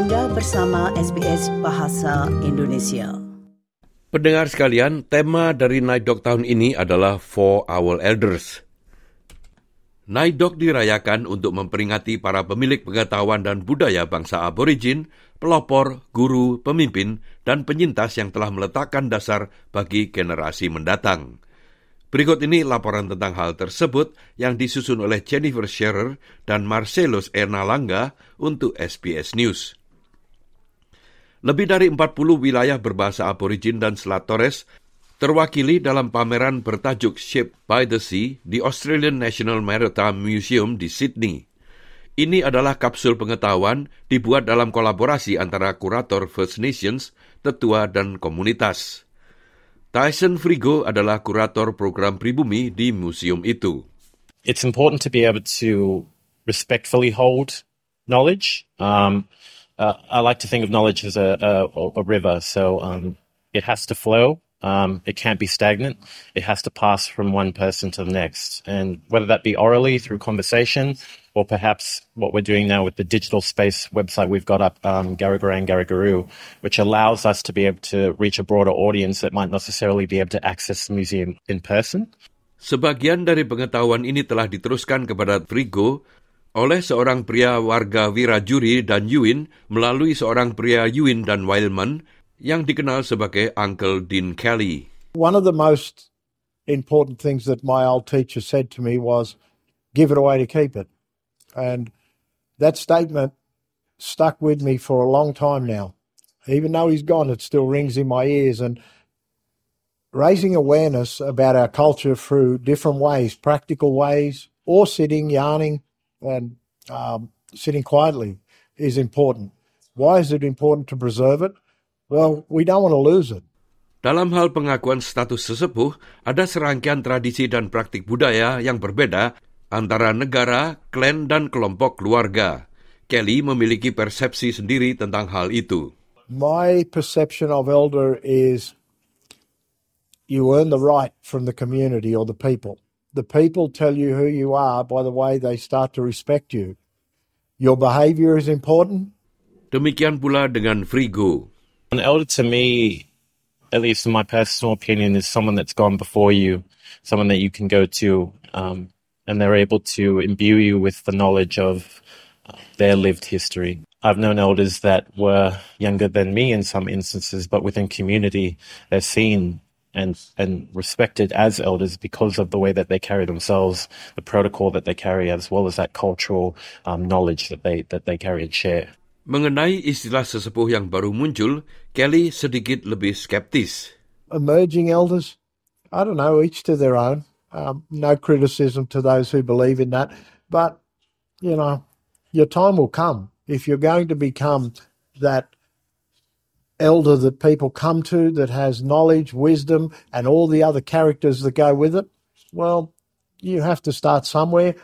Anda bersama SBS Bahasa Indonesia. Pendengar sekalian, tema dari Night Dog tahun ini adalah For Our Elders. Night Dog dirayakan untuk memperingati para pemilik pengetahuan dan budaya bangsa aborigin, pelopor, guru, pemimpin, dan penyintas yang telah meletakkan dasar bagi generasi mendatang. Berikut ini laporan tentang hal tersebut yang disusun oleh Jennifer Scherer dan Marcelos Ernalanga untuk SBS News. Lebih dari 40 wilayah berbahasa aborigin dan Selat Torres terwakili dalam pameran bertajuk Shaped by the Sea di Australian National Maritime Museum di Sydney. Ini adalah kapsul pengetahuan dibuat dalam kolaborasi antara kurator First Nations, tetua, dan komunitas. Tyson Frigo adalah kurator program pribumi di museum itu. It's important to be able to respectfully hold knowledge. Um, uh, I like to think of knowledge as a, a, a river, so um, it has to flow. Um, it can't be stagnant. It has to pass from one person to the next. And whether that be orally through conversation or perhaps what we're doing now with the digital space website we've got up, um, Garagaran Garagaru, which allows us to be able to reach a broader audience that might necessarily be able to access the museum in person. Sebagian dari pengetahuan ini telah diteruskan kepada Frigo oleh seorang pria warga Wiradjuri dan Yuin melalui seorang pria Yuin dan Wildman yang dikenal sebagai Uncle Dean Kelly. One of the most important things that my old teacher said to me was, give it away to keep it. And that statement stuck with me for a long time now. Even though he's gone, it still rings in my ears. And raising awareness about our culture through different ways, practical ways, or sitting, yarning, and um, sitting quietly is important. Why is it important to preserve it? Well, we don't want to lose it. Dalam hal pengakuan status sesepuh, ada serangkaian tradisi dan praktik budaya yang berbeda antara negara, klan, dan kelompok keluarga. Kelly memiliki persepsi sendiri tentang hal itu. My perception of elder is you earn the right from the community or the people. The people tell you who you are by the way they start to respect you. Your behavior is important. Demikian pula dengan Frigo. An elder to me, at least in my personal opinion, is someone that's gone before you, someone that you can go to, um, and they're able to imbue you with the knowledge of uh, their lived history. I've known elders that were younger than me in some instances, but within community, they're seen and and respected as elders because of the way that they carry themselves, the protocol that they carry, as well as that cultural um, knowledge that they that they carry and share. Mengenai istilah sesepuh yang baru muncul, Kelly sedikit lebih skeptis. Emerging elders, I don't know, each to their own. Um, no criticism to those who believe in that. But, you know, your time will come. If you're going to become that elder that people come to that has knowledge, wisdom, and all the other characters that go with it, well, you have to start somewhere,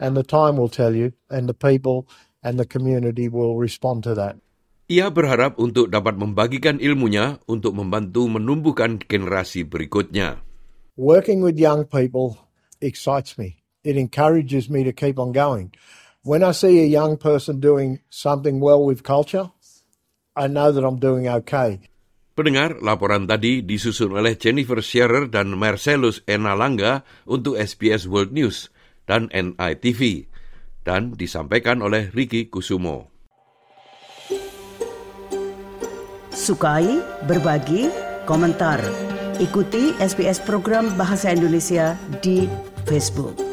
and the time will tell you, and the people and the community will respond to that. Ia berharap untuk dapat membagikan ilmunya untuk membantu menumbuhkan generasi berikutnya. Working with young people excites me. It encourages me to keep on going. When I see a young person doing something well with culture, I know that I'm doing okay. Pendengar, laporan tadi disusun oleh Jennifer Scherer dan Marcellus Enalanga untuk SBS World News dan NITV dan disampaikan oleh Ricky Kusumo. Sukai, berbagi, komentar. Ikuti SBS program Bahasa Indonesia di Facebook.